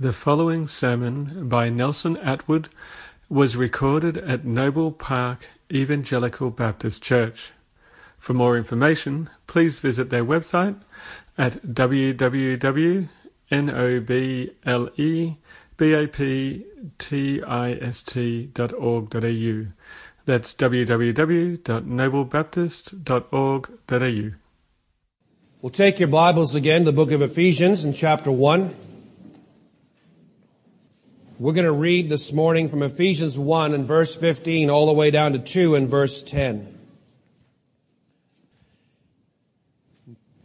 The following sermon by Nelson Atwood was recorded at Noble Park Evangelical Baptist Church. For more information, please visit their website at www.noblebaptist.org.au. That's www.noblebaptist.org.au. We'll take your Bibles again the book of Ephesians in chapter 1. We're going to read this morning from Ephesians 1 and verse 15 all the way down to 2 and verse 10.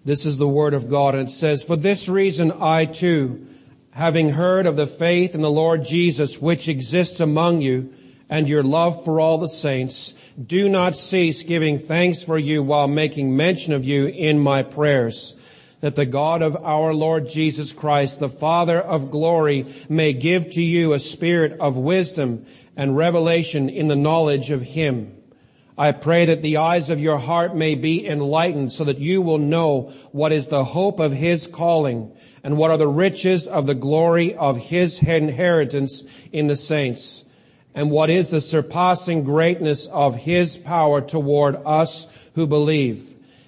This is the word of God, and it says, For this reason I too, having heard of the faith in the Lord Jesus which exists among you, and your love for all the saints, do not cease giving thanks for you while making mention of you in my prayers that the God of our Lord Jesus Christ, the Father of glory, may give to you a spirit of wisdom and revelation in the knowledge of Him. I pray that the eyes of your heart may be enlightened so that you will know what is the hope of His calling and what are the riches of the glory of His inheritance in the saints and what is the surpassing greatness of His power toward us who believe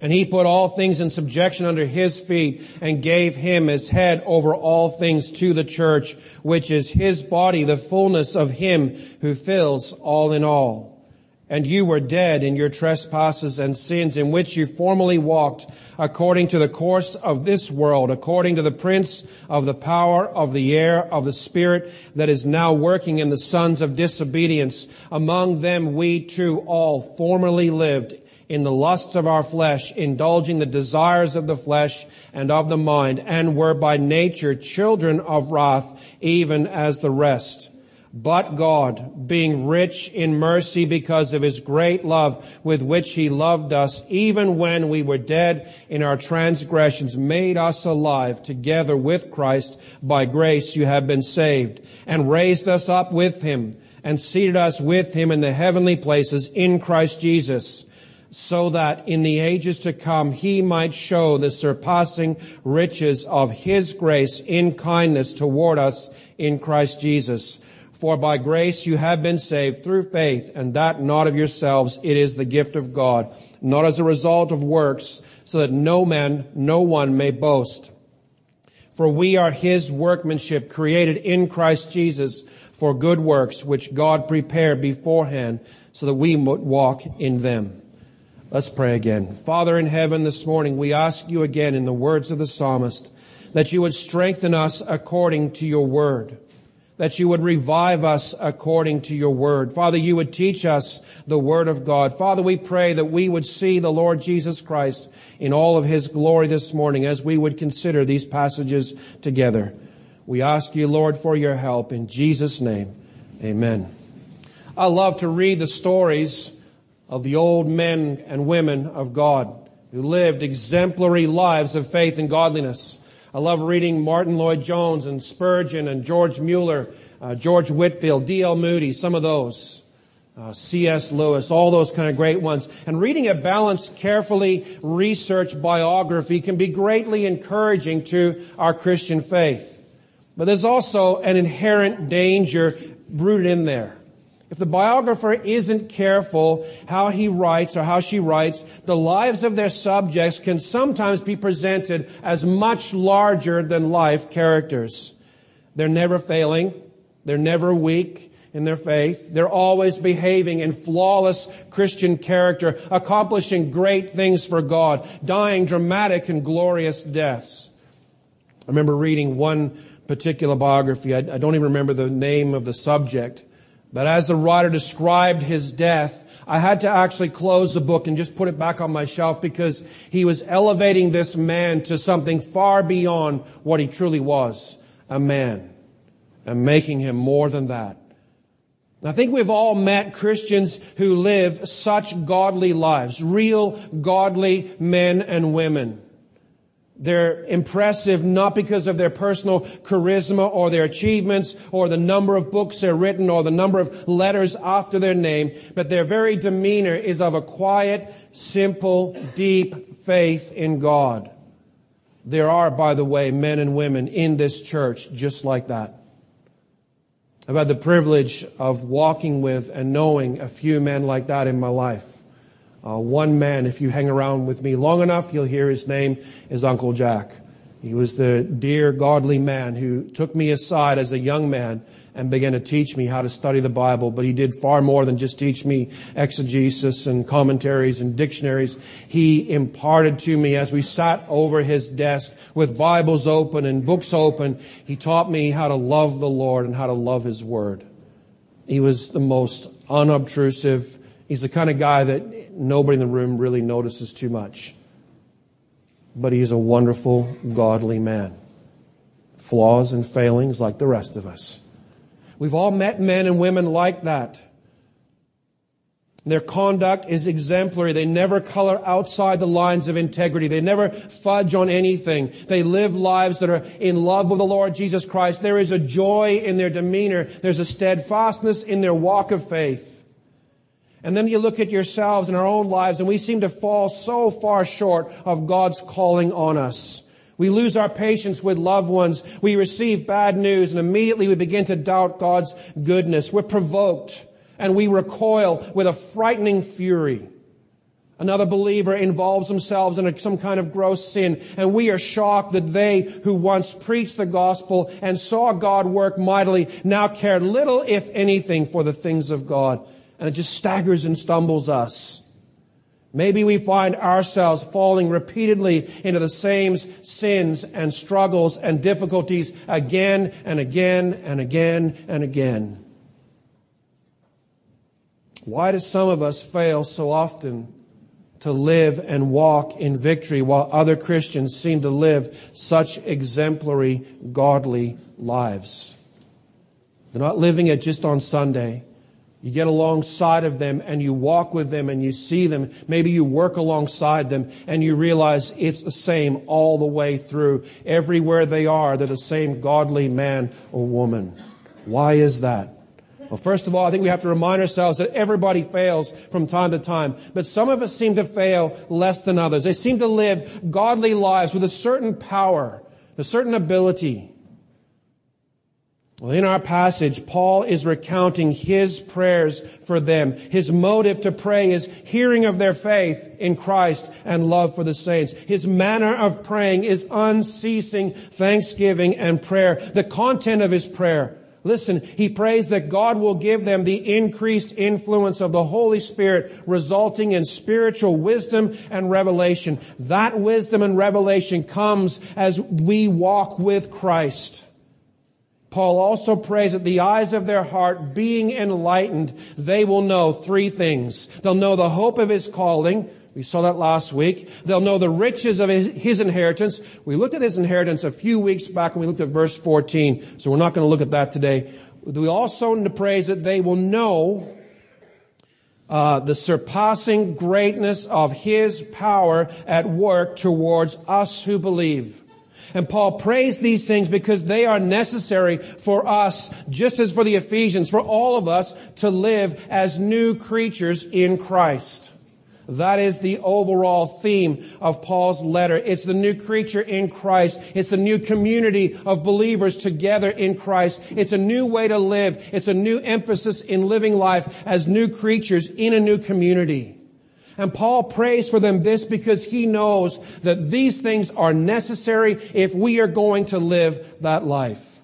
And he put all things in subjection under his feet and gave him as head over all things to the church, which is his body, the fullness of him who fills all in all. And you were dead in your trespasses and sins in which you formerly walked according to the course of this world, according to the prince of the power of the air of the spirit that is now working in the sons of disobedience. Among them we too all formerly lived in the lusts of our flesh, indulging the desires of the flesh and of the mind, and were by nature children of wrath, even as the rest. But God, being rich in mercy because of his great love with which he loved us, even when we were dead in our transgressions, made us alive together with Christ. By grace you have been saved, and raised us up with him, and seated us with him in the heavenly places in Christ Jesus so that in the ages to come he might show the surpassing riches of his grace in kindness toward us in Christ Jesus. For by grace you have been saved through faith, and that not of yourselves, it is the gift of God, not as a result of works, so that no man, no one may boast. For we are his workmanship, created in Christ Jesus for good works, which God prepared beforehand, so that we might walk in them. Let's pray again. Father in heaven, this morning we ask you again in the words of the psalmist that you would strengthen us according to your word, that you would revive us according to your word. Father, you would teach us the word of God. Father, we pray that we would see the Lord Jesus Christ in all of his glory this morning as we would consider these passages together. We ask you, Lord, for your help in Jesus' name. Amen. I love to read the stories of the old men and women of God who lived exemplary lives of faith and godliness. I love reading Martyn Lloyd-Jones and Spurgeon and George Mueller, uh, George Whitefield, D.L. Moody, some of those. Uh, C.S. Lewis, all those kind of great ones. And reading a balanced, carefully researched biography can be greatly encouraging to our Christian faith. But there's also an inherent danger rooted in there. If the biographer isn't careful how he writes or how she writes, the lives of their subjects can sometimes be presented as much larger than life characters. They're never failing. They're never weak in their faith. They're always behaving in flawless Christian character, accomplishing great things for God, dying dramatic and glorious deaths. I remember reading one particular biography. I, don't even remember the name of the subject but as the writer described his death, I had to actually close the book and just put it back on my shelf because he was elevating this man to something far beyond what he truly was, a man, and making him more than that. I think we've all met Christians who live such godly lives, real godly men and women. They're impressive not because of their personal charisma or their achievements or the number of books they've written or the number of letters after their name, but their very demeanor is of a quiet, simple, deep faith in God. There are, by the way, men and women in this church just like that. I've had the privilege of walking with and knowing a few men like that in my life. Uh, one man, if you hang around with me long enough, you'll hear his name is Uncle Jack. He was the dear, godly man who took me aside as a young man and began to teach me how to study the Bible. But he did far more than just teach me exegesis and commentaries and dictionaries. He imparted to me as we sat over his desk with Bibles open and books open. He taught me how to love the Lord and how to love his word. He was the most unobtrusive. He's the kind of guy that nobody in the room really notices too much. But he's a wonderful, godly man. Flaws and failings like the rest of us. We've all met men and women like that. Their conduct is exemplary. They never color outside the lines of integrity. They never fudge on anything. They live lives that are in love with the Lord Jesus Christ. There is a joy in their demeanor. There's a steadfastness in their walk of faith. And then you look at yourselves and our own lives, and we seem to fall so far short of God's calling on us. We lose our patience with loved ones. We receive bad news, and immediately we begin to doubt God's goodness. We're provoked, and we recoil with a frightening fury. Another believer involves themselves in some kind of gross sin, and we are shocked that they who once preached the gospel and saw God work mightily now care little, if anything, for the things of God and it just staggers and stumbles us. Maybe we find ourselves falling repeatedly into the same sins and struggles and difficulties again and again and again and again. Why do some of us fail so often to live and walk in victory while other Christians seem to live such exemplary, godly lives? They're not living it just on Sunday. You get alongside of them and you walk with them and you see them. Maybe you work alongside them and you realize it's the same all the way through. Everywhere they are, they're the same godly man or woman. Why is that? Well, first of all, I think we have to remind ourselves that everybody fails from time to time, but some of us seem to fail less than others. They seem to live godly lives with a certain power, a certain ability. Well, in our passage, Paul is recounting his prayers for them. His motive to pray is hearing of their faith in Christ and love for the saints. His manner of praying is unceasing thanksgiving and prayer. The content of his prayer. Listen, he prays that God will give them the increased influence of the Holy Spirit, resulting in spiritual wisdom and revelation. That wisdom and revelation comes as we walk with Christ. Paul also prays that the eyes of their heart being enlightened, they will know three things. They'll know the hope of his calling. We saw that last week. They'll know the riches of his inheritance. We looked at his inheritance a few weeks back when we looked at verse 14. So we're not going to look at that today. We also praise that they will know uh, the surpassing greatness of his power at work towards us who believe. And Paul prays these things because they are necessary for us, just as for the Ephesians, for all of us to live as new creatures in Christ. That is the overall theme of Paul's letter. It's the new creature in Christ. It's the new community of believers together in Christ. It's a new way to live. It's a new emphasis in living life as new creatures in a new community. And Paul prays for them this because he knows that these things are necessary if we are going to live that life.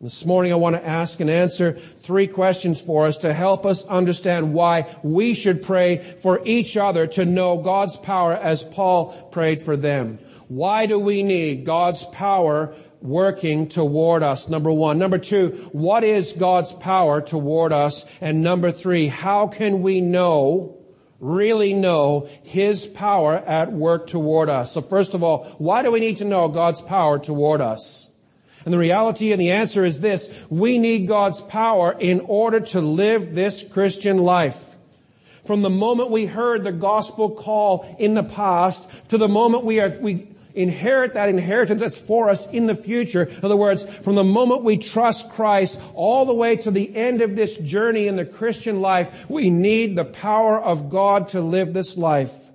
This morning I want to ask and answer three questions for us to help us understand why we should pray for each other to know God's power as Paul prayed for them. Why do we need God's power working toward us? Number one. Number two, what is God's power toward us? And number three, how can we know really know His power at work toward us. So first of all, why do we need to know God's power toward us? And the reality and the answer is this. We need God's power in order to live this Christian life. From the moment we heard the gospel call in the past to the moment we are, we inherit that inheritance that's for us in the future. In other words, from the moment we trust Christ all the way to the end of this journey in the Christian life, we need the power of God to live this life.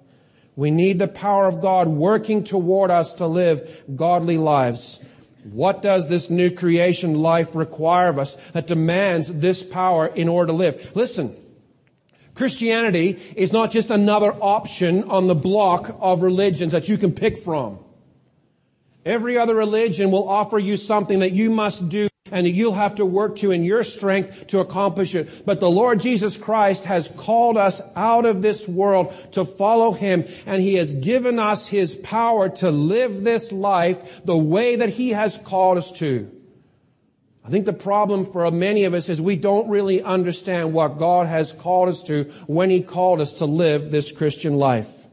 We need the power of God working toward us to live godly lives. What does this new creation life require of us that demands this power in order to live? Listen, Christianity is not just another option on the block of religions that you can pick from. Every other religion will offer you something that you must do and that you'll have to work to in your strength to accomplish it. But the Lord Jesus Christ has called us out of this world to follow Him, and He has given us His power to live this life the way that He has called us to. I think the problem for many of us is we don't really understand what God has called us to when He called us to live this Christian life.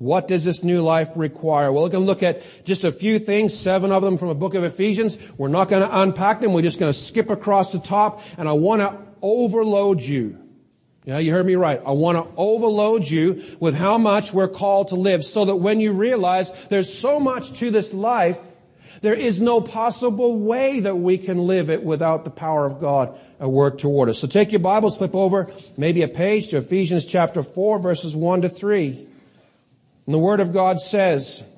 What does this new life require? Well, we're going to look at just a few things, seven of them from the book of Ephesians. We're not going to unpack them. We're just going to skip across the top and I want to overload you. Yeah, you heard me right. I want to overload you with how much we're called to live so that when you realize there's so much to this life, there is no possible way that we can live it without the power of God at work toward us. So take your Bibles, flip over maybe a page to Ephesians chapter 4 verses 1 to 3. And the Word of God says,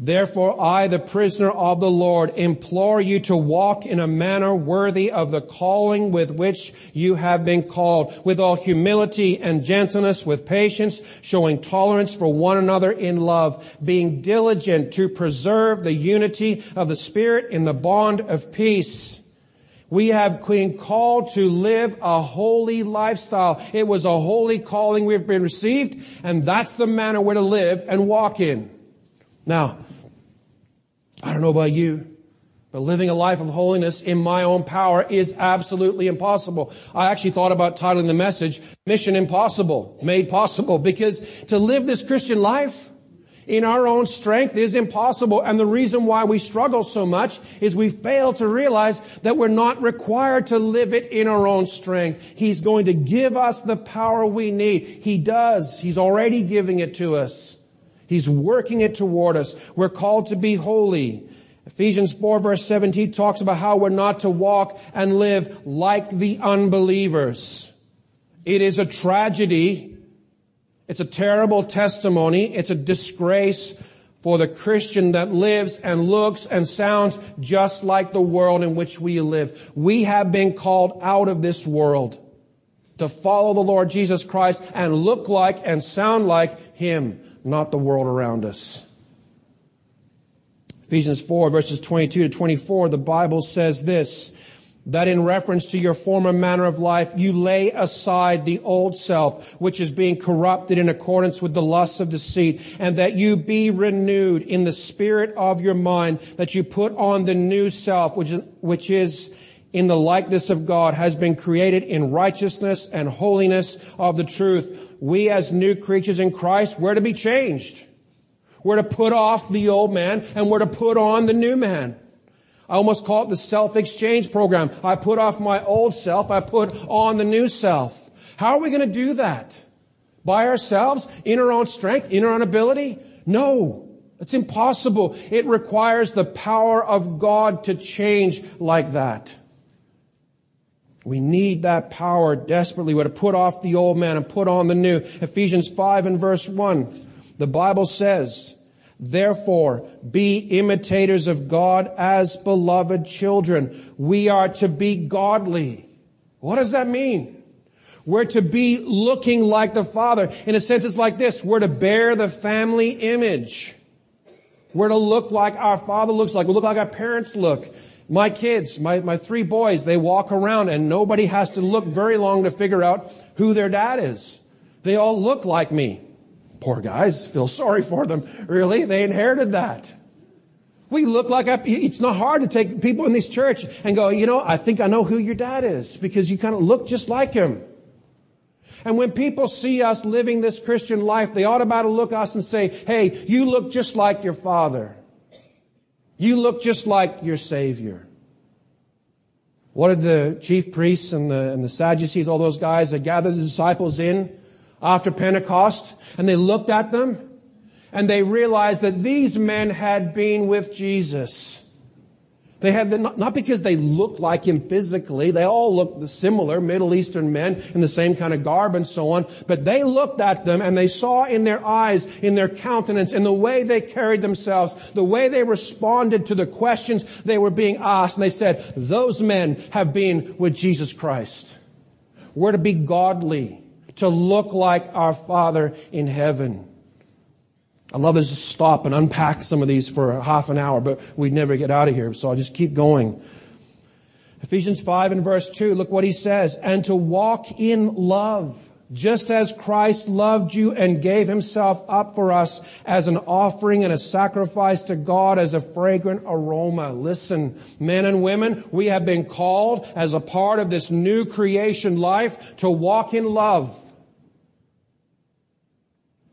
Therefore, I, the prisoner of the Lord, implore you to walk in a manner worthy of the calling with which you have been called, with all humility and gentleness, with patience, showing tolerance for one another in love, being diligent to preserve the unity of the Spirit in the bond of peace. We have been called to live a holy lifestyle. It was a holy calling we've been received, and that's the manner we're to live and walk in. Now, I don't know about you, but living a life of holiness in my own power is absolutely impossible. I actually thought about titling the message, Mission Impossible, Made Possible, because to live this Christian life, in our own strength is impossible. And the reason why we struggle so much is we fail to realize that we're not required to live it in our own strength. He's going to give us the power we need. He does. He's already giving it to us. He's working it toward us. We're called to be holy. Ephesians 4 verse 17 talks about how we're not to walk and live like the unbelievers. It is a tragedy it's a terrible testimony. It's a disgrace for the Christian that lives and looks and sounds just like the world in which we live. We have been called out of this world to follow the Lord Jesus Christ and look like and sound like Him, not the world around us. Ephesians 4 verses 22 to 24, the Bible says this, that in reference to your former manner of life, you lay aside the old self, which is being corrupted in accordance with the lusts of deceit, and that you be renewed in the spirit of your mind, that you put on the new self, which is, which is in the likeness of God, has been created in righteousness and holiness of the truth. We as new creatures in Christ, we're to be changed. We're to put off the old man and we're to put on the new man. I almost call it the self-exchange program. I put off my old self. I put on the new self. How are we going to do that? By ourselves? In our own strength? In our own ability? No. It's impossible. It requires the power of God to change like that. We need that power desperately. We're to put off the old man and put on the new. Ephesians 5 and verse 1. The Bible says, Therefore, be imitators of God as beloved children. We are to be godly. What does that mean? We're to be looking like the Father. In a sense, it's like this. We're to bear the family image. We're to look like our Father looks like. We look like our parents look. My kids, my, my three boys, they walk around and nobody has to look very long to figure out who their dad is. They all look like me. Poor guys, feel sorry for them. Really, they inherited that. We look like, it's not hard to take people in this church and go, you know, I think I know who your dad is because you kind of look just like him. And when people see us living this Christian life, they ought about to look at us and say, hey, you look just like your father. You look just like your Savior. What did the chief priests and the, and the Sadducees, all those guys that gathered the disciples in after Pentecost, and they looked at them and they realized that these men had been with Jesus. They had the, not because they looked like him physically. They all looked similar, Middle Eastern men in the same kind of garb and so on. But they looked at them and they saw in their eyes, in their countenance, in the way they carried themselves, the way they responded to the questions they were being asked. And they said, those men have been with Jesus Christ. We're to be godly, to look like our Father in heaven. I love us to stop and unpack some of these for half an hour, but we'd never get out of here, so I'll just keep going. Ephesians 5 and verse 2, look what he says. And to walk in love, just as Christ loved you and gave himself up for us as an offering and a sacrifice to God as a fragrant aroma. Listen, men and women, we have been called as a part of this new creation life to walk in love.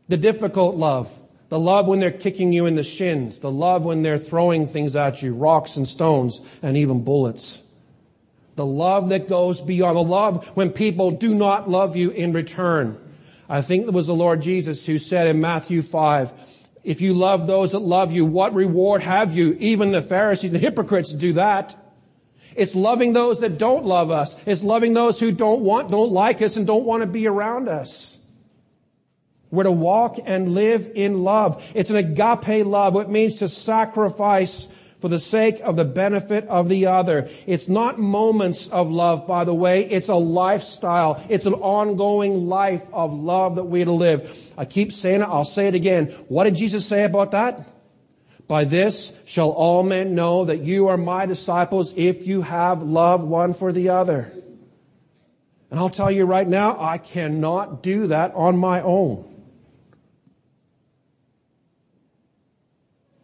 The difficult love the love when they're kicking you in the shins. The love when they're throwing things at you, rocks and stones and even bullets. The love that goes beyond. The love when people do not love you in return. I think it was the Lord Jesus who said in Matthew 5, if you love those that love you, what reward have you? Even the Pharisees and hypocrites do that. It's loving those that don't love us. It's loving those who don't want, don't like us and don't want to be around us. We're to walk and live in love. It's an agape love, what means to sacrifice for the sake of the benefit of the other. It's not moments of love, by the way. It's a lifestyle. It's an ongoing life of love that we're to live. I keep saying it. I'll say it again. What did Jesus say about that? By this shall all men know that you are my disciples if you have love one for the other. And I'll tell you right now, I cannot do that on my own.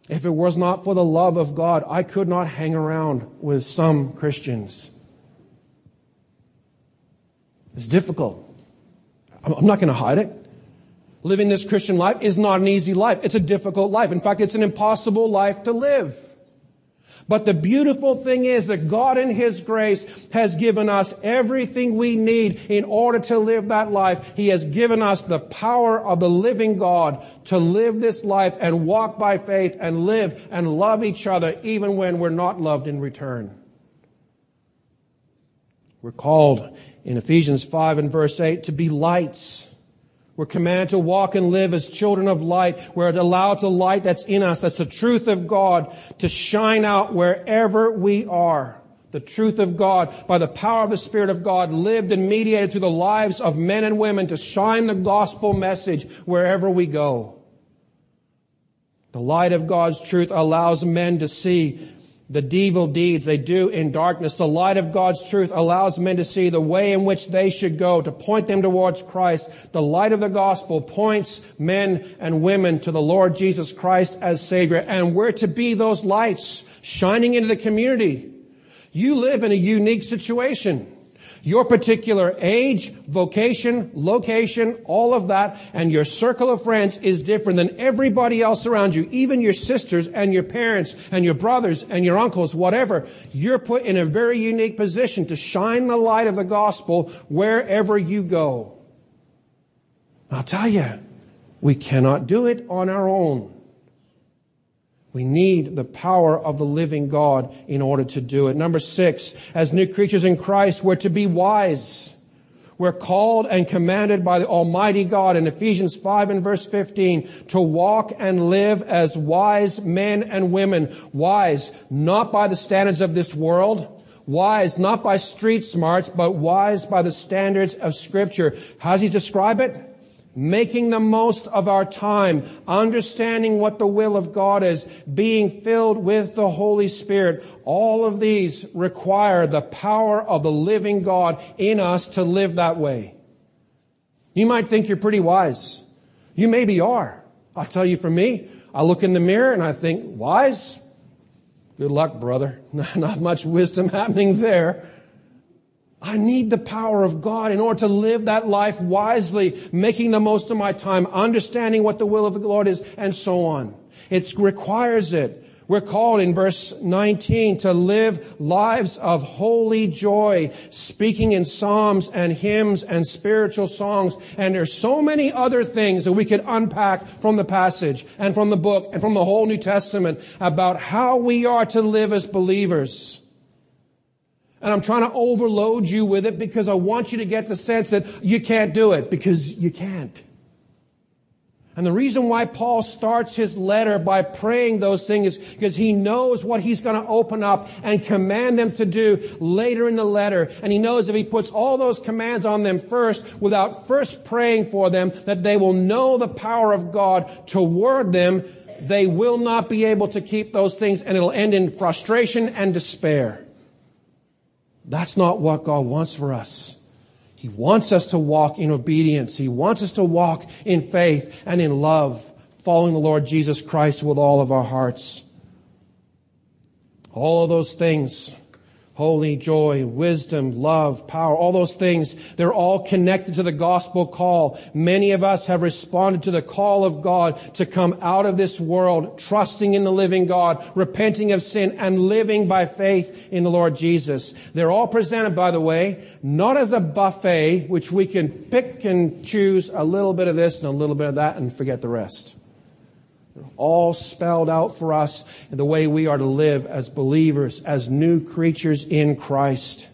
If it was not for the love of God, I could not hang around with some Christians. It's difficult. I'm not going to hide it. Living this Christian life is not an easy life. It's a difficult life. In fact, it's an impossible life to live. But the beautiful thing is that God in His grace has given us everything we need in order to live that life. He has given us the power of the living God to live this life and walk by faith and live and love each other even when we're not loved in return. We're called in Ephesians 5 and verse 8 to be lights we're commanded to walk and live as children of light. We're allowed the light that's in us, that's the truth of God, to shine out wherever we are. The truth of God, by the power of the Spirit of God, lived and mediated through the lives of men and women to shine the gospel message wherever we go. The light of God's truth allows men to see the evil deeds they do in darkness. The light of God's truth allows men to see the way in which they should go, to point them towards Christ. The light of the gospel points men and women to the Lord Jesus Christ as Savior. And we're to be those lights shining into the community. You live in a unique situation your particular age, vocation, location, all of that, and your circle of friends is different than everybody else around you, even your sisters and your parents and your brothers and your uncles, whatever. You're put in a very unique position to shine the light of the gospel wherever you go. I'll tell you, we cannot do it on our own. We need the power of the living God in order to do it. Number six, as new creatures in Christ, we're to be wise. We're called and commanded by the Almighty God in Ephesians 5 and verse 15 to walk and live as wise men and women. Wise, not by the standards of this world. Wise, not by street smarts, but wise by the standards of Scripture. How does he describe it? Making the most of our time, understanding what the will of God is, being filled with the Holy Spirit. All of these require the power of the living God in us to live that way. You might think you're pretty wise. You maybe are. I'll tell you for me, I look in the mirror and I think, wise? Good luck, brother. Not much wisdom happening there. I need the power of God in order to live that life wisely, making the most of my time, understanding what the will of the Lord is, and so on. It requires it. We're called in verse 19 to live lives of holy joy, speaking in psalms and hymns and spiritual songs. And there's so many other things that we could unpack from the passage and from the book and from the whole New Testament about how we are to live as believers. And I'm trying to overload you with it because I want you to get the sense that you can't do it because you can't. And the reason why Paul starts his letter by praying those things is because he knows what he's going to open up and command them to do later in the letter. And he knows if he puts all those commands on them first, without first praying for them, that they will know the power of God toward them, they will not be able to keep those things and it'll end in frustration and despair. That's not what God wants for us. He wants us to walk in obedience. He wants us to walk in faith and in love, following the Lord Jesus Christ with all of our hearts. All of those things holy joy, wisdom, love, power, all those things, they're all connected to the gospel call. Many of us have responded to the call of God to come out of this world, trusting in the living God, repenting of sin, and living by faith in the Lord Jesus. They're all presented, by the way, not as a buffet, which we can pick and choose a little bit of this and a little bit of that and forget the rest all spelled out for us in the way we are to live as believers, as new creatures in Christ.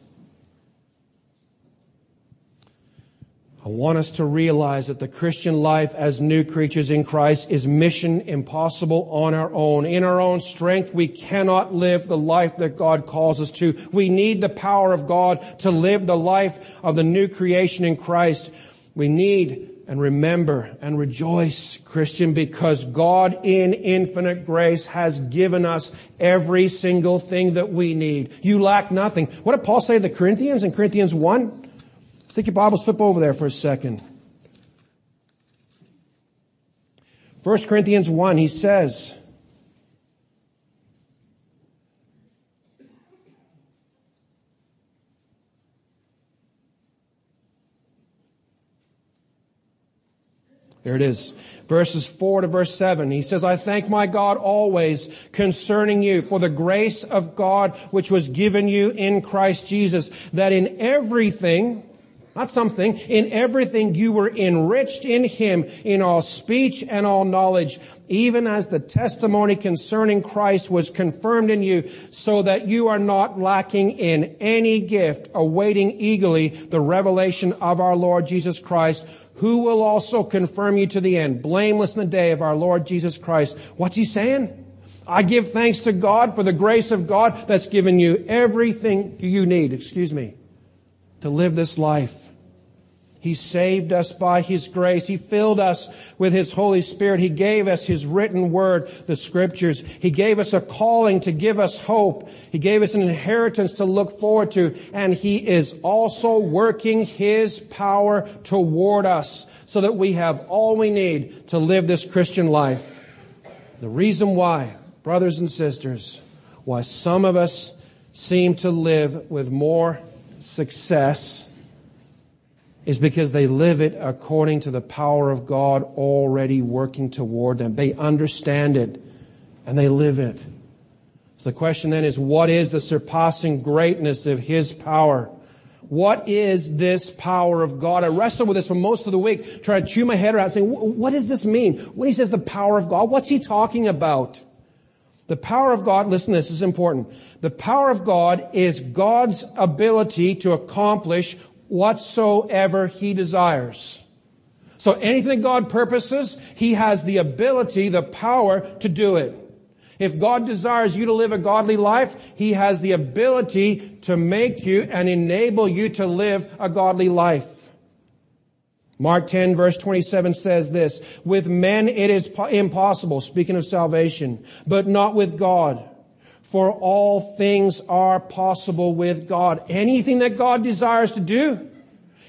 I want us to realize that the Christian life as new creatures in Christ is mission impossible on our own. In our own strength, we cannot live the life that God calls us to. We need the power of God to live the life of the new creation in Christ. We need and remember and rejoice, Christian, because God in infinite grace has given us every single thing that we need. You lack nothing. What did Paul say to the Corinthians in Corinthians 1? Take your Bibles, flip over there for a second. 1 Corinthians 1, he says, There it is. Verses 4 to verse 7. He says, I thank my God always concerning you for the grace of God which was given you in Christ Jesus, that in everything, not something, in everything you were enriched in him in all speech and all knowledge, even as the testimony concerning Christ was confirmed in you, so that you are not lacking in any gift, awaiting eagerly the revelation of our Lord Jesus Christ, who will also confirm you to the end, blameless in the day of our Lord Jesus Christ. What's he saying? I give thanks to God for the grace of God that's given you everything you need, excuse me, to live this life. He saved us by His grace. He filled us with His Holy Spirit. He gave us His written word, the scriptures. He gave us a calling to give us hope. He gave us an inheritance to look forward to. And He is also working His power toward us so that we have all we need to live this Christian life. The reason why, brothers and sisters, why some of us seem to live with more success is because they live it according to the power of God already working toward them. They understand it and they live it. So the question then is, what is the surpassing greatness of His power? What is this power of God? I wrestled with this for most of the week, trying to chew my head around, saying, what does this mean? When he says the power of God, what's he talking about? The power of God, listen, this is important. The power of God is God's ability to accomplish whatsoever he desires. So anything God purposes, he has the ability, the power to do it. If God desires you to live a godly life, He has the ability to make you and enable you to live a godly life. Mark 10 verse 27 says this, with men it is impossible, speaking of salvation, but not with God. For all things are possible with God. Anything that God desires to do,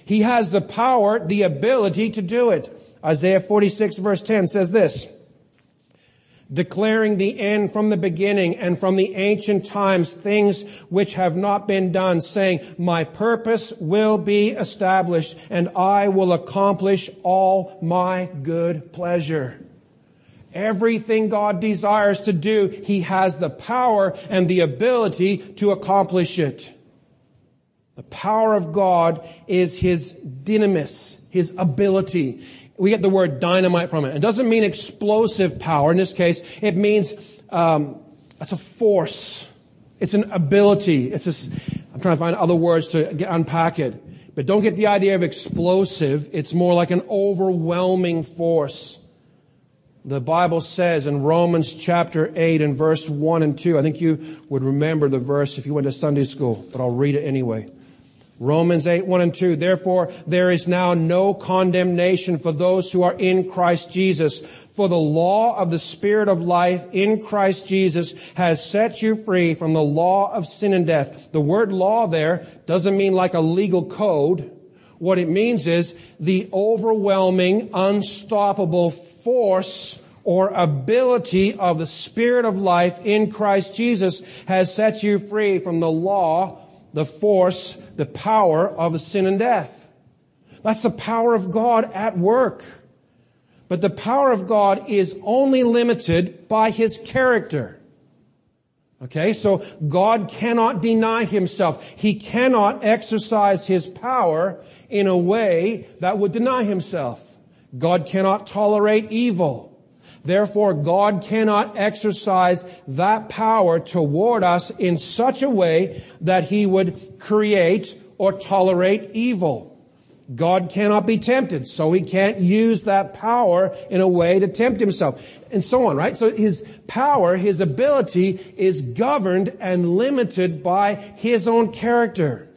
He has the power, the ability to do it. Isaiah 46 verse 10 says this, declaring the end from the beginning and from the ancient times things which have not been done, saying, My purpose will be established and I will accomplish all my good pleasure. Everything God desires to do, He has the power and the ability to accomplish it. The power of God is His dynamis, His ability. We get the word dynamite from it. It doesn't mean explosive power. In this case, it means um, it's a force. It's an ability. It's a, I'm trying to find other words to get, unpack it. But don't get the idea of explosive. It's more like an overwhelming force. The Bible says in Romans chapter 8 and verse 1 and 2, I think you would remember the verse if you went to Sunday school, but I'll read it anyway. Romans 8, 1 and 2. Therefore, there is now no condemnation for those who are in Christ Jesus. For the law of the Spirit of life in Christ Jesus has set you free from the law of sin and death. The word law there doesn't mean like a legal code. What it means is the overwhelming, unstoppable force or ability of the Spirit of life in Christ Jesus has set you free from the law the force, the power of sin and death. That's the power of God at work. But the power of God is only limited by his character. Okay, so God cannot deny himself. He cannot exercise his power in a way that would deny himself. God cannot tolerate evil. Therefore, God cannot exercise that power toward us in such a way that he would create or tolerate evil. God cannot be tempted, so he can't use that power in a way to tempt himself, and so on, right? So his power, his ability is governed and limited by his own character.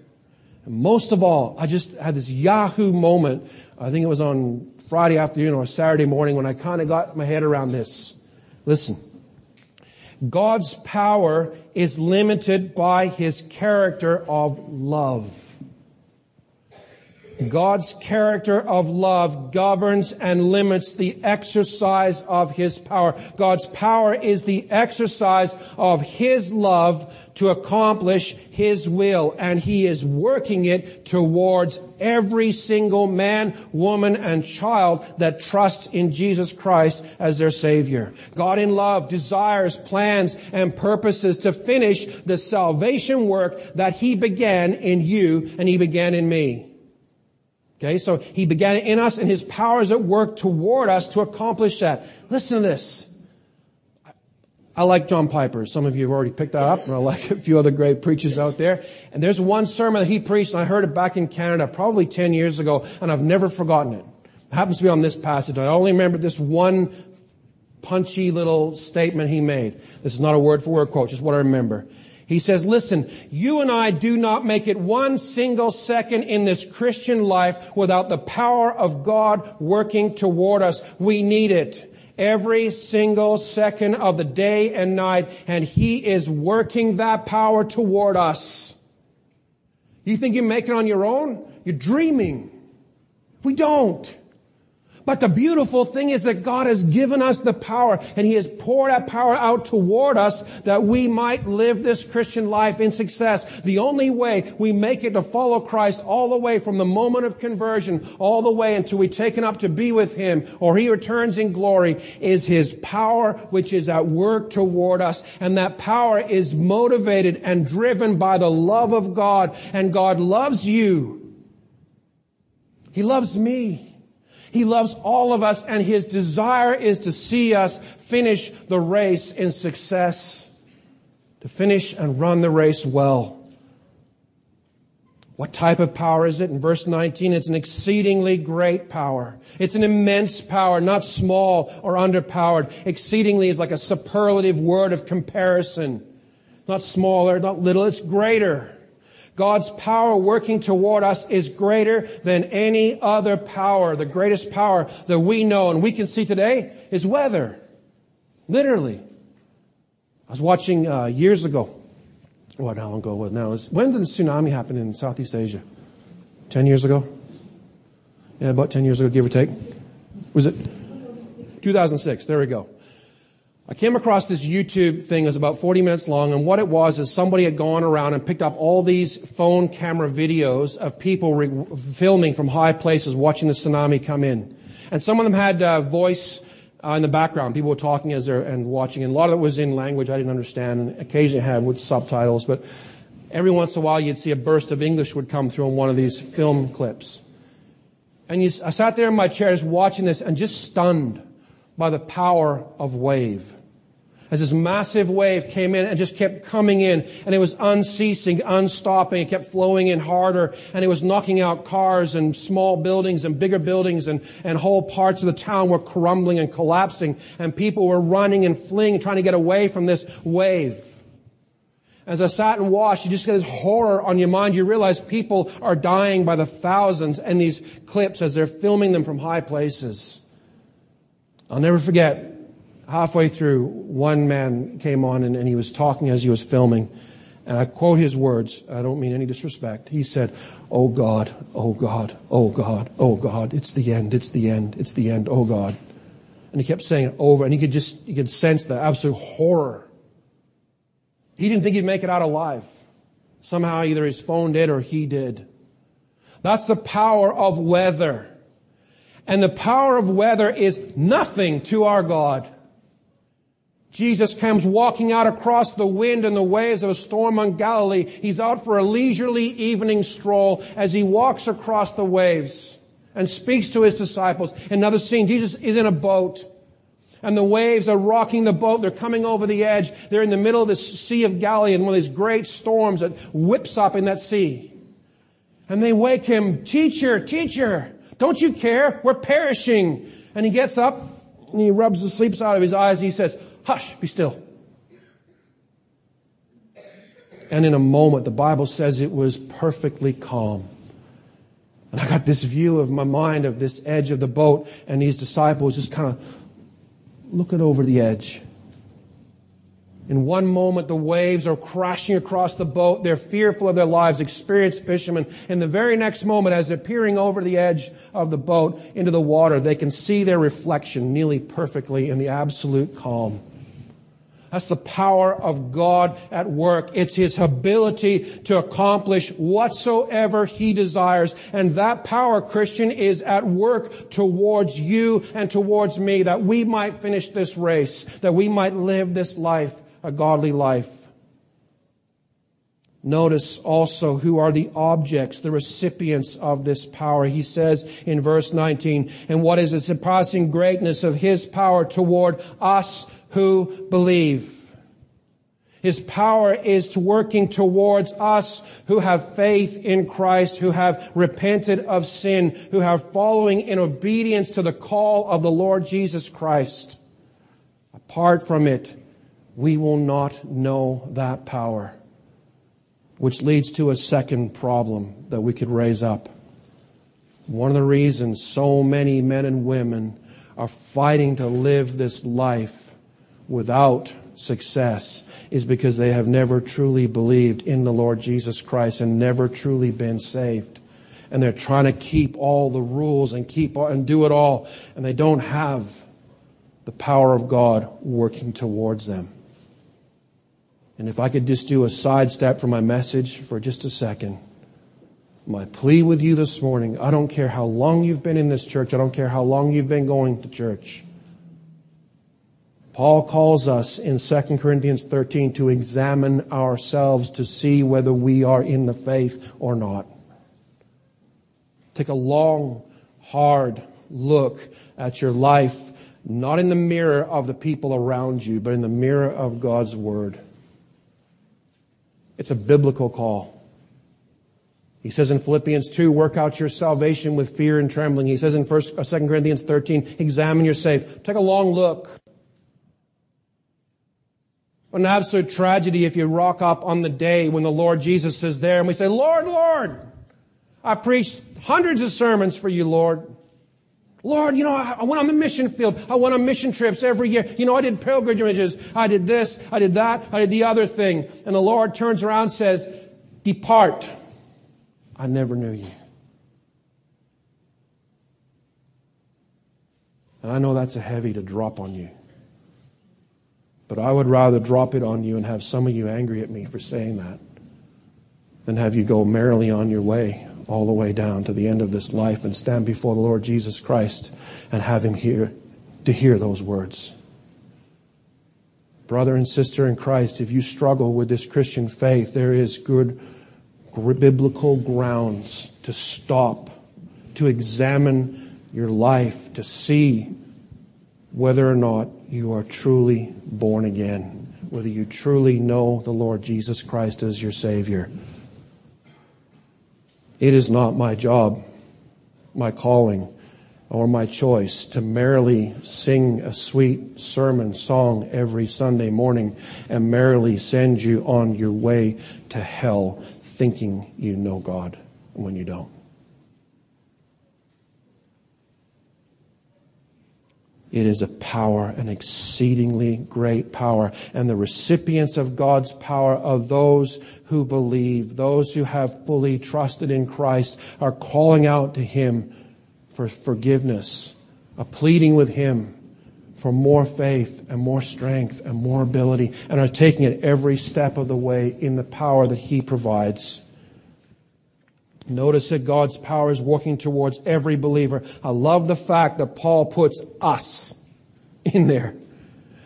And most of all, I just had this Yahoo moment. I think it was on Friday afternoon or Saturday morning when I kind of got my head around this. Listen. God's power is limited by his character of love. God's character of love governs and limits the exercise of His power. God's power is the exercise of His love to accomplish His will, and He is working it towards every single man, woman, and child that trusts in Jesus Christ as their Savior. God in love desires, plans, and purposes to finish the salvation work that He began in you and He began in me. Okay, so he began in us and his power is at work toward us to accomplish that. Listen to this. I like John Piper. Some of you have already picked that up, and I like a few other great preachers out there. And there's one sermon that he preached, and I heard it back in Canada probably 10 years ago, and I've never forgotten it. It happens to be on this passage. I only remember this one punchy little statement he made. This is not a word for word quote, just what I remember. He says, listen, you and I do not make it one single second in this Christian life without the power of God working toward us. We need it every single second of the day and night, and He is working that power toward us. You think you make it on your own? You're dreaming. We don't. But the beautiful thing is that God has given us the power and He has poured that power out toward us that we might live this Christian life in success. The only way we make it to follow Christ all the way from the moment of conversion all the way until we take Him up to be with Him or He returns in glory is His power which is at work toward us. And that power is motivated and driven by the love of God. And God loves you. He loves me. He loves all of us and his desire is to see us finish the race in success, to finish and run the race well. What type of power is it? In verse 19, it's an exceedingly great power. It's an immense power, not small or underpowered. Exceedingly is like a superlative word of comparison. Not smaller, not little, it's greater. God's power working toward us is greater than any other power. The greatest power that we know and we can see today is weather. Literally. I was watching uh, years ago. What, how long ago was now? When did the tsunami happen in Southeast Asia? Ten years ago? Yeah, about ten years ago, give or take. Was it 2006? There we go. I came across this YouTube thing. It was about 40 minutes long. And what it was is somebody had gone around and picked up all these phone camera videos of people re- filming from high places watching the tsunami come in. And some of them had uh, voice uh, in the background. People were talking as they're and watching, and a lot of it was in language I didn't understand, and occasionally had with subtitles. But every once in a while, you'd see a burst of English would come through on one of these film clips. And you, I sat there in my chair just watching this and just stunned by the power of wave as this massive wave came in and just kept coming in and it was unceasing, unstopping. It kept flowing in harder and it was knocking out cars and small buildings and bigger buildings and, and whole parts of the town were crumbling and collapsing and people were running and fleeing trying to get away from this wave. As I sat and watched, you just get this horror on your mind. You realize people are dying by the thousands in these clips as they're filming them from high places. I'll never forget halfway through, one man came on and, and, he was talking as he was filming. And I quote his words. I don't mean any disrespect. He said, Oh God, oh God, oh God, oh God, it's the end, it's the end, it's the end, oh God. And he kept saying it over, and he could just, you could sense the absolute horror. He didn't think he'd make it out alive. Somehow either his phone did or he did. That's the power of weather. And the power of weather is nothing to our God. Jesus comes walking out across the wind and the waves of a storm on Galilee. He's out for a leisurely evening stroll as he walks across the waves and speaks to his disciples. Another scene, Jesus is in a boat and the waves are rocking the boat. They're coming over the edge. They're in the middle of the Sea of Galilee and one of these great storms that whips up in that sea. And they wake him, teacher, teacher, don't you care? We're perishing. And he gets up and he rubs the sleeps out of his eyes and he says, Hush, be still. And in a moment, the Bible says it was perfectly calm. And I got this view of my mind of this edge of the boat and these disciples just kind of looking over the edge. In one moment, the waves are crashing across the boat. They're fearful of their lives, experienced fishermen. In the very next moment, as they're peering over the edge of the boat into the water, they can see their reflection nearly perfectly in the absolute calm. That's the power of God at work. It's His ability to accomplish whatsoever He desires. And that power, Christian, is at work towards you and towards me that we might finish this race, that we might live this life, a godly life. Notice also who are the objects, the recipients of this power. He says in verse 19, and what is the surpassing greatness of his power toward us who believe? His power is to working towards us who have faith in Christ, who have repented of sin, who have following in obedience to the call of the Lord Jesus Christ. Apart from it, we will not know that power. Which leads to a second problem that we could raise up. One of the reasons so many men and women are fighting to live this life without success is because they have never truly believed in the Lord Jesus Christ and never truly been saved. And they're trying to keep all the rules and keep and do it all, and they don't have the power of God working towards them. And if I could just do a sidestep from my message for just a second, my plea with you this morning I don't care how long you've been in this church, I don't care how long you've been going to church. Paul calls us in 2 Corinthians 13 to examine ourselves to see whether we are in the faith or not. Take a long, hard look at your life, not in the mirror of the people around you, but in the mirror of God's Word. It's a biblical call. He says in Philippians 2, work out your salvation with fear and trembling. He says in uh, 1, 2 Corinthians 13, examine yourself. Take a long look. What an absolute tragedy if you rock up on the day when the Lord Jesus is there and we say, Lord, Lord, I preached hundreds of sermons for you, Lord. Lord, you know, I went on the mission field. I went on mission trips every year. You know, I did pilgrimages. I did this. I did that. I did the other thing. And the Lord turns around and says, depart. I never knew you. And I know that's a heavy to drop on you. But I would rather drop it on you and have some of you angry at me for saying that than have you go merrily on your way all the way down to the end of this life and stand before the Lord Jesus Christ and have Him hear to hear those words. Brother and sister in Christ, if you struggle with this Christian faith, there is good biblical grounds to stop, to examine your life, to see whether or not you are truly born again, whether you truly know the Lord Jesus Christ as your Savior. It is not my job, my calling, or my choice to merrily sing a sweet sermon song every Sunday morning and merrily send you on your way to hell thinking you know God when you don't. It is a power, an exceedingly great power. And the recipients of God's power are those who believe, those who have fully trusted in Christ, are calling out to Him for forgiveness, are pleading with Him for more faith and more strength and more ability, and are taking it every step of the way in the power that He provides. Notice that God's power is working towards every believer. I love the fact that Paul puts us in there.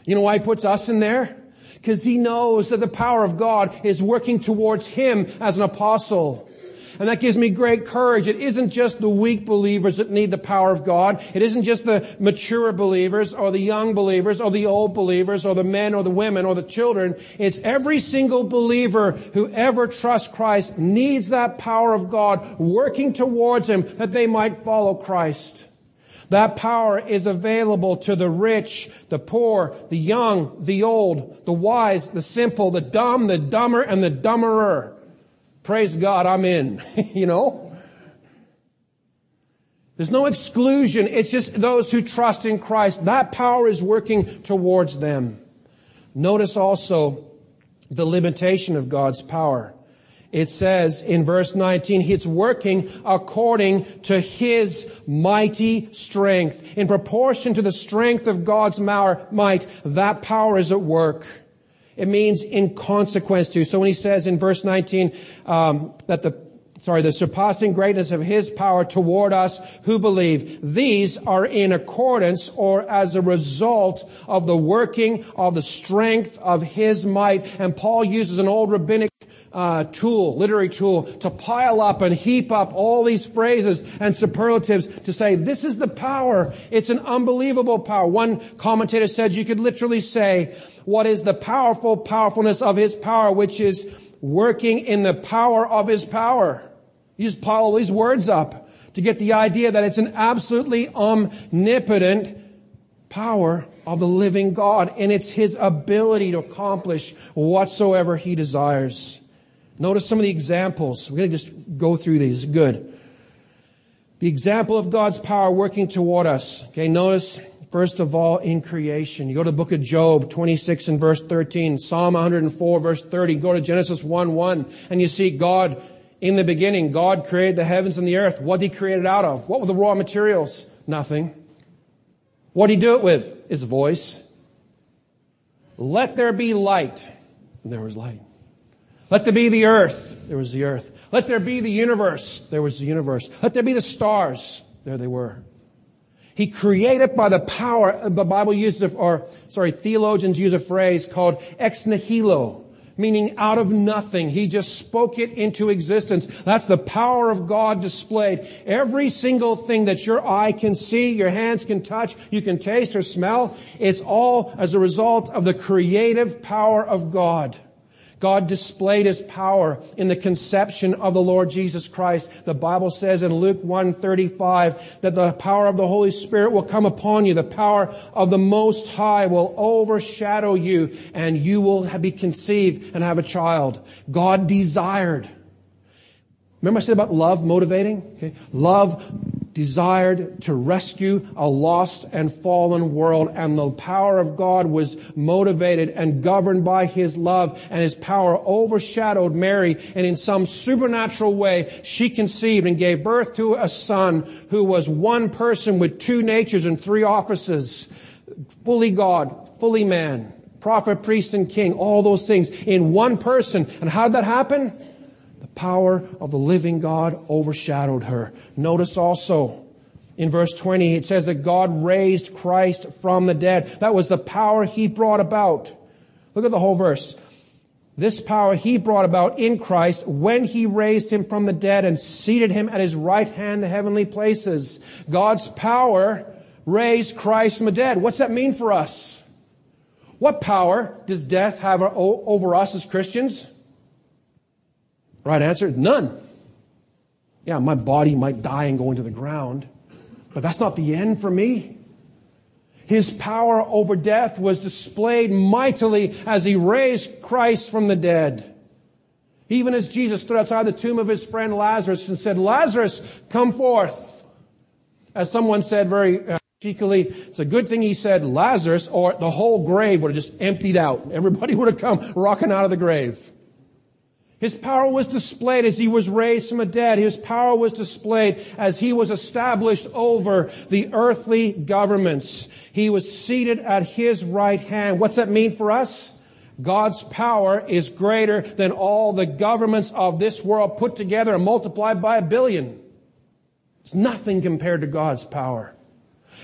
You know why he puts us in there? Because he knows that the power of God is working towards him as an apostle. And that gives me great courage. It isn't just the weak believers that need the power of God. It isn't just the mature believers or the young believers or the old believers or the men or the women or the children. It's every single believer who ever trusts Christ needs that power of God working towards him that they might follow Christ. That power is available to the rich, the poor, the young, the old, the wise, the simple, the dumb, the dumber, and the dumberer. Praise God, I'm in. you know? There's no exclusion. It's just those who trust in Christ. That power is working towards them. Notice also the limitation of God's power. It says in verse 19, it's working according to His mighty strength. In proportion to the strength of God's might, that power is at work. It means in consequence to. So when he says in verse 19 um, that the sorry, the surpassing greatness of his power toward us who believe. These are in accordance or as a result of the working of the strength of his might. And Paul uses an old rabbinic uh, tool, literary tool, to pile up and heap up all these phrases and superlatives to say, this is the power. It's an unbelievable power. One commentator said you could literally say, what is the powerful powerfulness of his power, which is working in the power of his power. You just pile all these words up to get the idea that it's an absolutely omnipotent power of the living God, and it's his ability to accomplish whatsoever he desires. Notice some of the examples. We're going to just go through these. Good. The example of God's power working toward us. Okay, notice first of all in creation. You go to the book of Job 26 and verse 13, Psalm 104 verse 30, go to Genesis 1 1, and you see God in the beginning, God created the heavens and the earth. What did he create it out of? What were the raw materials? Nothing. What did he do it with? His voice. Let there be light. And there was light. Let there be the earth. There was the earth. Let there be the universe. There was the universe. Let there be the stars. There they were. He created by the power, uh, the Bible uses, or sorry, theologians use a phrase called ex nihilo, meaning out of nothing. He just spoke it into existence. That's the power of God displayed. Every single thing that your eye can see, your hands can touch, you can taste or smell, it's all as a result of the creative power of God. God displayed his power in the conception of the Lord Jesus Christ. The Bible says in Luke 1:35 that the power of the Holy Spirit will come upon you. The power of the Most High will overshadow you and you will be conceived and have a child. God desired. Remember I said about love motivating? Okay. Love desired to rescue a lost and fallen world, and the power of God was motivated and governed by His love, and His power overshadowed Mary, and in some supernatural way, she conceived and gave birth to a son who was one person with two natures and three offices, fully God, fully man, prophet, priest, and king, all those things in one person. And how did that happen? Power of the living God overshadowed her. Notice also In verse 20, it says that God raised Christ from the dead. That was the power he brought about. Look at the whole verse. This power he brought about in Christ when he raised him from the dead and seated him at his right hand the heavenly places. God's power raised Christ from the dead. What's that mean for us? What power does death have over us as Christians? Right answer, none. Yeah, my body might die and go into the ground. But that's not the end for me. His power over death was displayed mightily as he raised Christ from the dead. Even as Jesus stood outside the tomb of his friend Lazarus and said, Lazarus, come forth. As someone said very uh, cheekily, it's a good thing he said Lazarus or the whole grave would have just emptied out. Everybody would have come rocking out of the grave. His power was displayed as he was raised from the dead. His power was displayed as he was established over the earthly governments. He was seated at his right hand. What's that mean for us? God's power is greater than all the governments of this world put together and multiplied by a billion. It's nothing compared to God's power.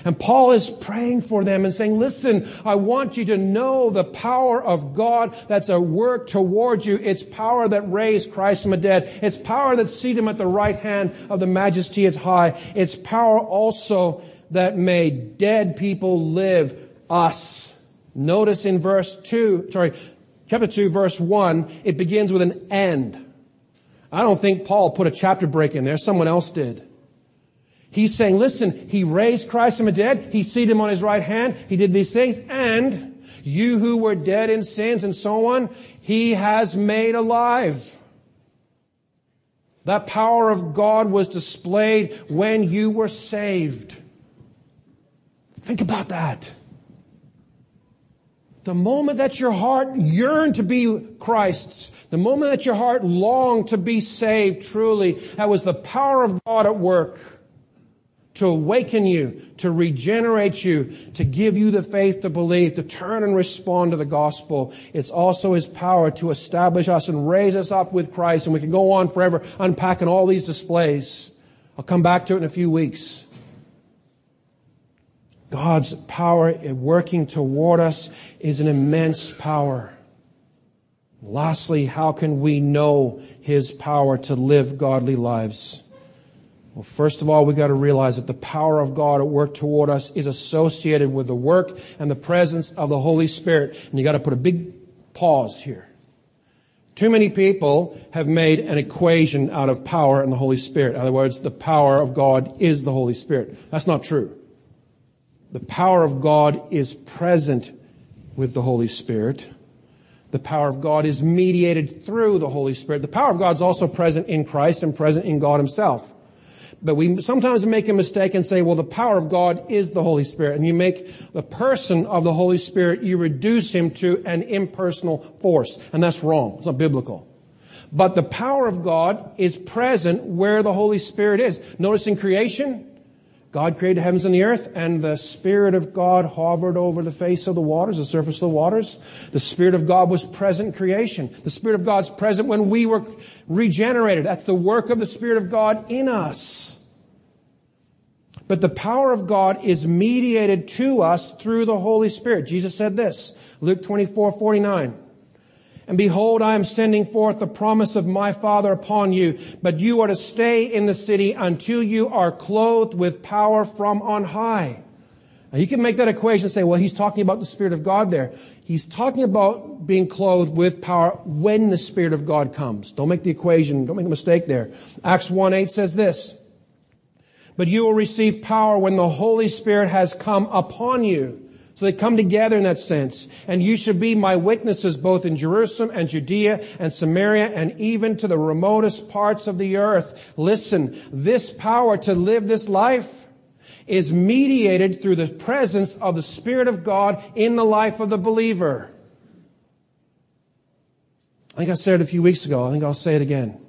And Paul is praying for them and saying, listen, I want you to know the power of God that's at work towards you. It's power that raised Christ from the dead. It's power that seated him at the right hand of the majesty is high. It's power also that made dead people live us. Notice in verse 2, sorry, chapter 2, verse 1, it begins with an end. I don't think Paul put a chapter break in there. Someone else did. He's saying, listen, he raised Christ from the dead. He seated him on his right hand. He did these things. And you who were dead in sins and so on, he has made alive. That power of God was displayed when you were saved. Think about that. The moment that your heart yearned to be Christ's, the moment that your heart longed to be saved truly, that was the power of God at work to awaken you, to regenerate you, to give you the faith to believe, to turn and respond to the gospel. It's also His power to establish us and raise us up with Christ. And we can go on forever unpacking all these displays. I'll come back to it in a few weeks. God's power working toward us is an immense power. Lastly, how can we know His power to live godly lives? Well, first of all, we've got to realize that the power of God at work toward us is associated with the work and the presence of the Holy Spirit. And you've got to put a big pause here. Too many people have made an equation out of power and the Holy Spirit. In other words, the power of God is the Holy Spirit. That's not true. The power of God is present with the Holy Spirit. The power of God is mediated through the Holy Spirit. The power of God is also present in Christ and present in God Himself. But we sometimes make a mistake and say, well, the power of God is the Holy Spirit. And you make the person of the Holy Spirit, you reduce him to an impersonal force. And that's wrong. It's not biblical. But the power of God is present where the Holy Spirit is. Notice in creation, God created the heavens and the earth, and the Spirit of God hovered over the face of the waters, the surface of the waters. The Spirit of God was present creation. The Spirit of God's present when we were regenerated. That's the work of the Spirit of God in us. But the power of God is mediated to us through the Holy Spirit. Jesus said this, Luke 24, 49. And behold, I am sending forth the promise of my Father upon you, but you are to stay in the city until you are clothed with power from on high. Now you can make that equation and say, well, he's talking about the Spirit of God there. He's talking about being clothed with power when the Spirit of God comes. Don't make the equation, don't make a mistake there. Acts 1 8 says this, but you will receive power when the Holy Spirit has come upon you. So they come together in that sense. And you should be my witnesses both in Jerusalem and Judea and Samaria and even to the remotest parts of the earth. Listen, this power to live this life is mediated through the presence of the Spirit of God in the life of the believer. I think I said it a few weeks ago. I think I'll say it again.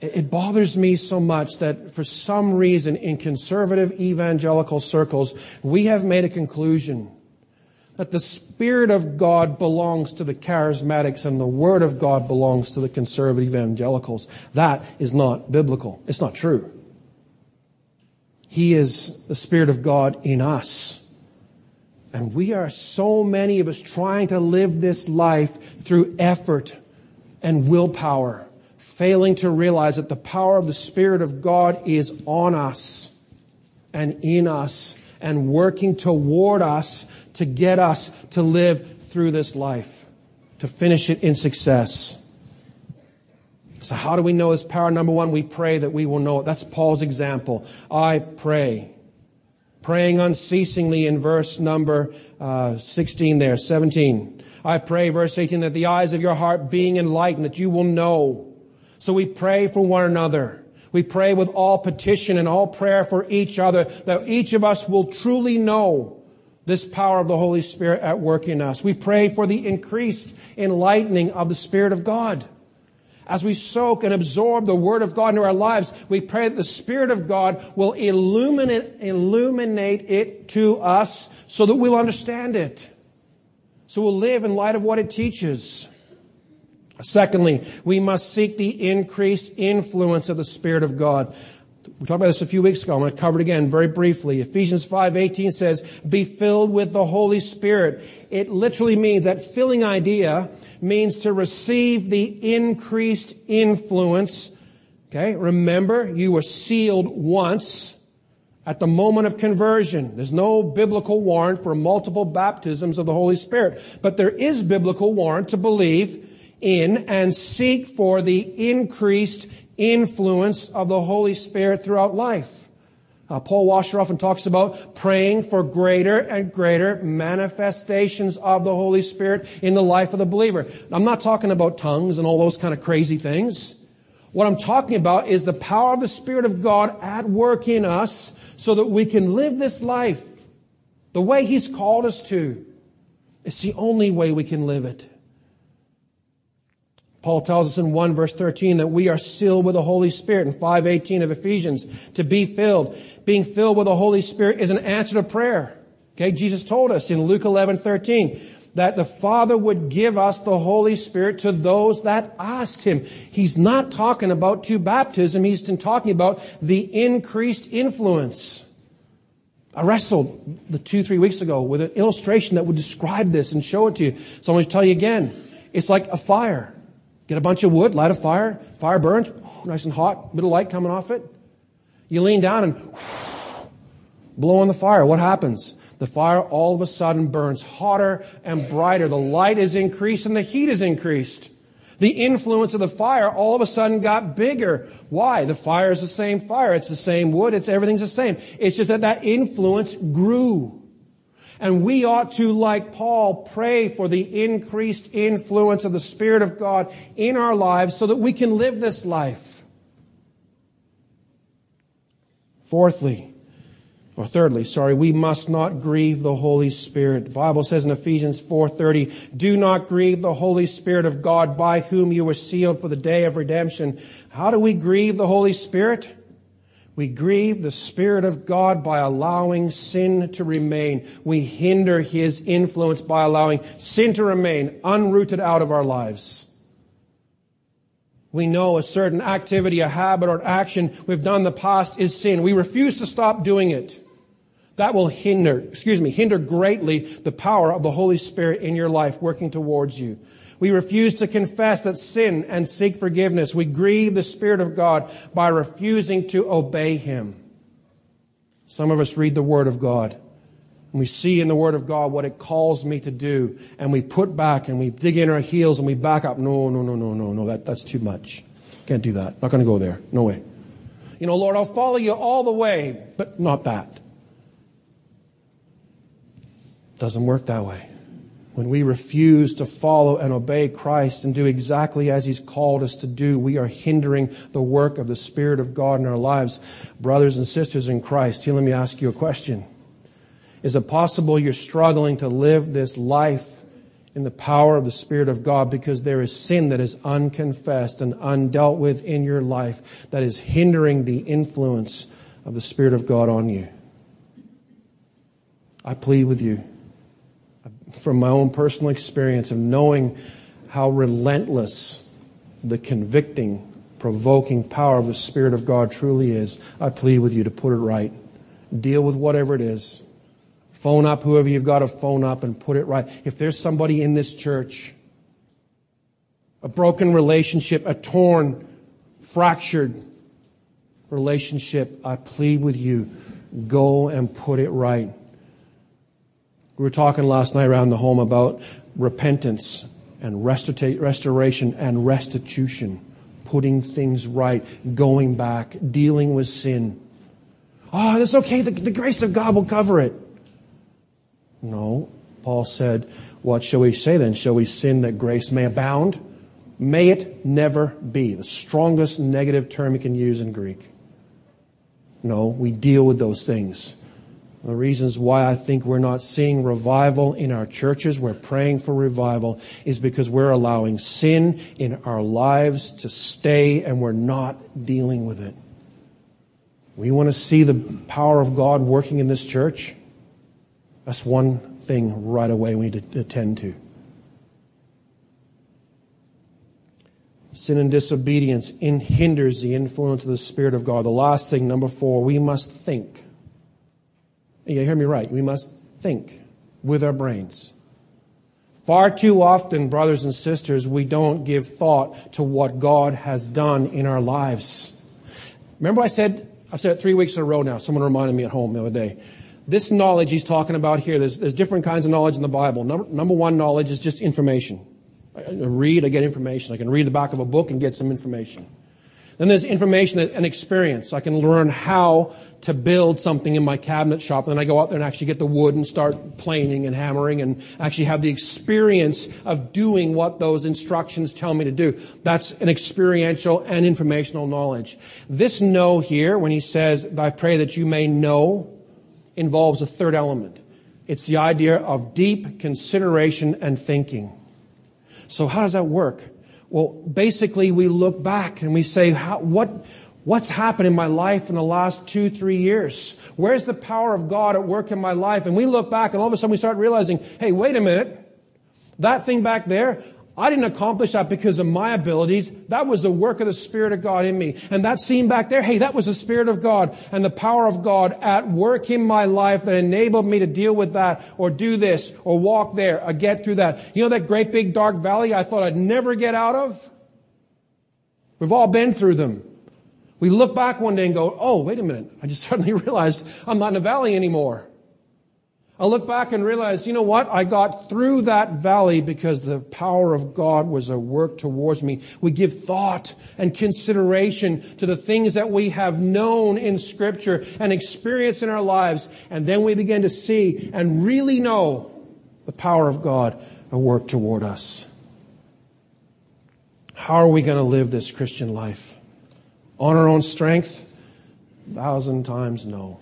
It bothers me so much that for some reason in conservative evangelical circles, we have made a conclusion that the Spirit of God belongs to the charismatics and the Word of God belongs to the conservative evangelicals. That is not biblical. It's not true. He is the Spirit of God in us. And we are so many of us trying to live this life through effort and willpower, failing to realize that the power of the Spirit of God is on us and in us and working toward us to get us to live through this life, to finish it in success. So, how do we know His power? Number one, we pray that we will know it. That's Paul's example. I pray. Praying unceasingly in verse number uh, 16 there, 17. I pray, verse 18, that the eyes of your heart being enlightened, that you will know. So we pray for one another. We pray with all petition and all prayer for each other that each of us will truly know this power of the Holy Spirit at work in us. We pray for the increased enlightening of the Spirit of God. As we soak and absorb the Word of God into our lives, we pray that the Spirit of God will illuminate, illuminate it to us so that we'll understand it. So we'll live in light of what it teaches. Secondly, we must seek the increased influence of the Spirit of God. We talked about this a few weeks ago. I'm going to cover it again very briefly. Ephesians 5:18 says, "Be filled with the Holy Spirit." It literally means that filling idea means to receive the increased influence. Okay? Remember, you were sealed once at the moment of conversion. There's no biblical warrant for multiple baptisms of the Holy Spirit, but there is biblical warrant to believe in and seek for the increased influence of the Holy Spirit throughout life. Uh, Paul Washer often talks about praying for greater and greater manifestations of the Holy Spirit in the life of the believer. I'm not talking about tongues and all those kind of crazy things. What I'm talking about is the power of the Spirit of God at work in us so that we can live this life the way He's called us to. It's the only way we can live it. Paul tells us in 1 verse 13 that we are sealed with the Holy Spirit in 518 of Ephesians to be filled. Being filled with the Holy Spirit is an answer to prayer. Okay, Jesus told us in Luke 11, 13 that the Father would give us the Holy Spirit to those that asked Him. He's not talking about to baptism. He's talking about the increased influence. I wrestled the two, three weeks ago with an illustration that would describe this and show it to you. So I'm going to tell you again. It's like a fire. Get a bunch of wood, light a fire, fire burns, nice and hot, bit of light coming off it. You lean down and blow on the fire. What happens? The fire all of a sudden burns hotter and brighter. The light is increased and the heat is increased. The influence of the fire all of a sudden got bigger. Why? The fire is the same fire. It's the same wood. It's everything's the same. It's just that that influence grew. And we ought to, like Paul, pray for the increased influence of the Spirit of God in our lives so that we can live this life. Fourthly, or thirdly, sorry, we must not grieve the Holy Spirit. The Bible says in Ephesians 4:30, "Do not grieve the Holy Spirit of God by whom you were sealed for the day of redemption." How do we grieve the Holy Spirit? We grieve the Spirit of God by allowing sin to remain. We hinder His influence by allowing sin to remain unrooted out of our lives. We know a certain activity, a habit, or action we've done in the past is sin. We refuse to stop doing it. That will hinder, excuse me, hinder greatly the power of the Holy Spirit in your life working towards you. We refuse to confess that sin and seek forgiveness. We grieve the Spirit of God by refusing to obey Him. Some of us read the Word of God and we see in the Word of God what it calls me to do and we put back and we dig in our heels and we back up. No, no, no, no, no, no, that, that's too much. Can't do that. Not going to go there. No way. You know, Lord, I'll follow you all the way, but not that. Doesn't work that way when we refuse to follow and obey Christ and do exactly as He's called us to do, we are hindering the work of the Spirit of God in our lives. Brothers and sisters in Christ, here let me ask you a question. Is it possible you're struggling to live this life in the power of the Spirit of God because there is sin that is unconfessed and undealt with in your life that is hindering the influence of the Spirit of God on you? I plead with you from my own personal experience of knowing how relentless the convicting, provoking power of the Spirit of God truly is, I plead with you to put it right. Deal with whatever it is. Phone up whoever you've got to phone up and put it right. If there's somebody in this church, a broken relationship, a torn, fractured relationship, I plead with you, go and put it right. We were talking last night around the home about repentance and restoration and restitution, putting things right, going back, dealing with sin. Oh, that's okay. The, the grace of God will cover it. No. Paul said, What shall we say then? Shall we sin that grace may abound? May it never be. The strongest negative term you can use in Greek. No, we deal with those things. The reasons why I think we're not seeing revival in our churches, we're praying for revival, is because we're allowing sin in our lives to stay and we're not dealing with it. We want to see the power of God working in this church. That's one thing right away we need to attend to. Sin and disobedience in hinders the influence of the Spirit of God. The last thing, number four, we must think. You hear me right. We must think with our brains. Far too often, brothers and sisters, we don't give thought to what God has done in our lives. Remember I said, I've said it three weeks in a row now. Someone reminded me at home the other day. This knowledge he's talking about here, there's, there's different kinds of knowledge in the Bible. Number, number one knowledge is just information. I read, I get information. I can read the back of a book and get some information. Then there's information and experience. I can learn how to build something in my cabinet shop. And then I go out there and actually get the wood and start planing and hammering and actually have the experience of doing what those instructions tell me to do. That's an experiential and informational knowledge. This know here, when he says, I pray that you may know, involves a third element. It's the idea of deep consideration and thinking. So how does that work? Well, basically we look back and we say, what, what's happened in my life in the last two, three years? Where's the power of God at work in my life? And we look back and all of a sudden we start realizing, hey, wait a minute. That thing back there, I didn't accomplish that because of my abilities. That was the work of the Spirit of God in me. And that scene back there, hey, that was the Spirit of God and the power of God at work in my life that enabled me to deal with that or do this or walk there or get through that. You know that great big dark valley I thought I'd never get out of? We've all been through them. We look back one day and go, oh, wait a minute. I just suddenly realized I'm not in a valley anymore. I look back and realize, you know what? I got through that valley because the power of God was at work towards me. We give thought and consideration to the things that we have known in Scripture and experienced in our lives. And then we begin to see and really know the power of God at work toward us. How are we going to live this Christian life? On our own strength? A thousand times no.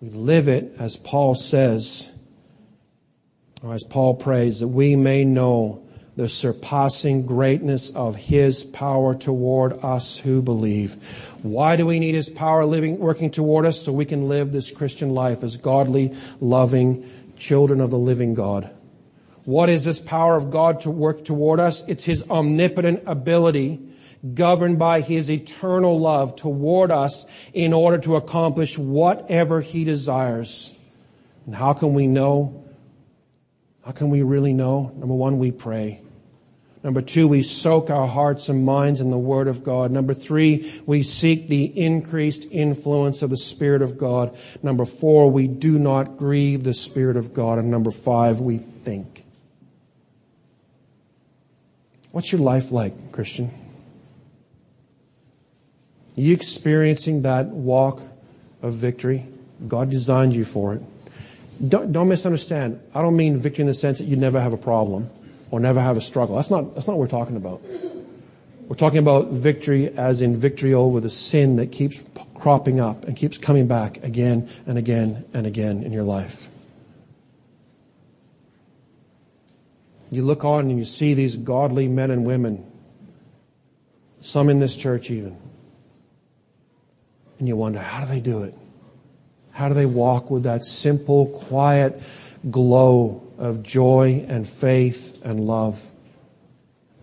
We live it as Paul says, or as Paul prays, that we may know the surpassing greatness of his power toward us who believe. Why do we need his power living, working toward us? So we can live this Christian life as godly, loving children of the living God. What is this power of God to work toward us? It's his omnipotent ability governed by his eternal love toward us in order to accomplish whatever he desires. And how can we know? How can we really know? Number one, we pray. Number two, we soak our hearts and minds in the Word of God. Number three, we seek the increased influence of the Spirit of God. Number four, we do not grieve the Spirit of God. And number five, we think. What's your life like, Christian? Are you experiencing that walk of victory? God designed you for it. Don't, don't, misunderstand. I don't mean victory in the sense that you never have a problem or never have a struggle. That's not, that's not what we're talking about. We're talking about victory as in victory over the sin that keeps cropping up and keeps coming back again and again and again in your life. You look on and you see these godly men and women, some in this church even, and you wonder, how do they do it? How do they walk with that simple, quiet glow of joy and faith and love?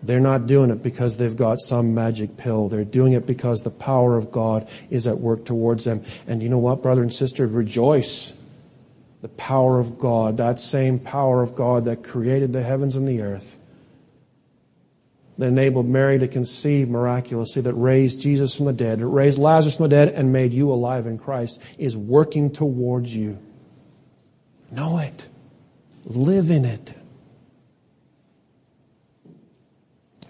They're not doing it because they've got some magic pill. They're doing it because the power of God is at work towards them. And you know what, brother and sister? Rejoice. The power of God, that same power of God that created the heavens and the earth, that enabled Mary to conceive miraculously, that raised Jesus from the dead, that raised Lazarus from the dead, and made you alive in Christ, is working towards you. Know it. Live in it.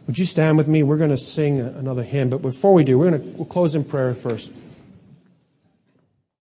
Would you stand with me? We're going to sing another hymn, but before we do, we're going to we'll close in prayer first.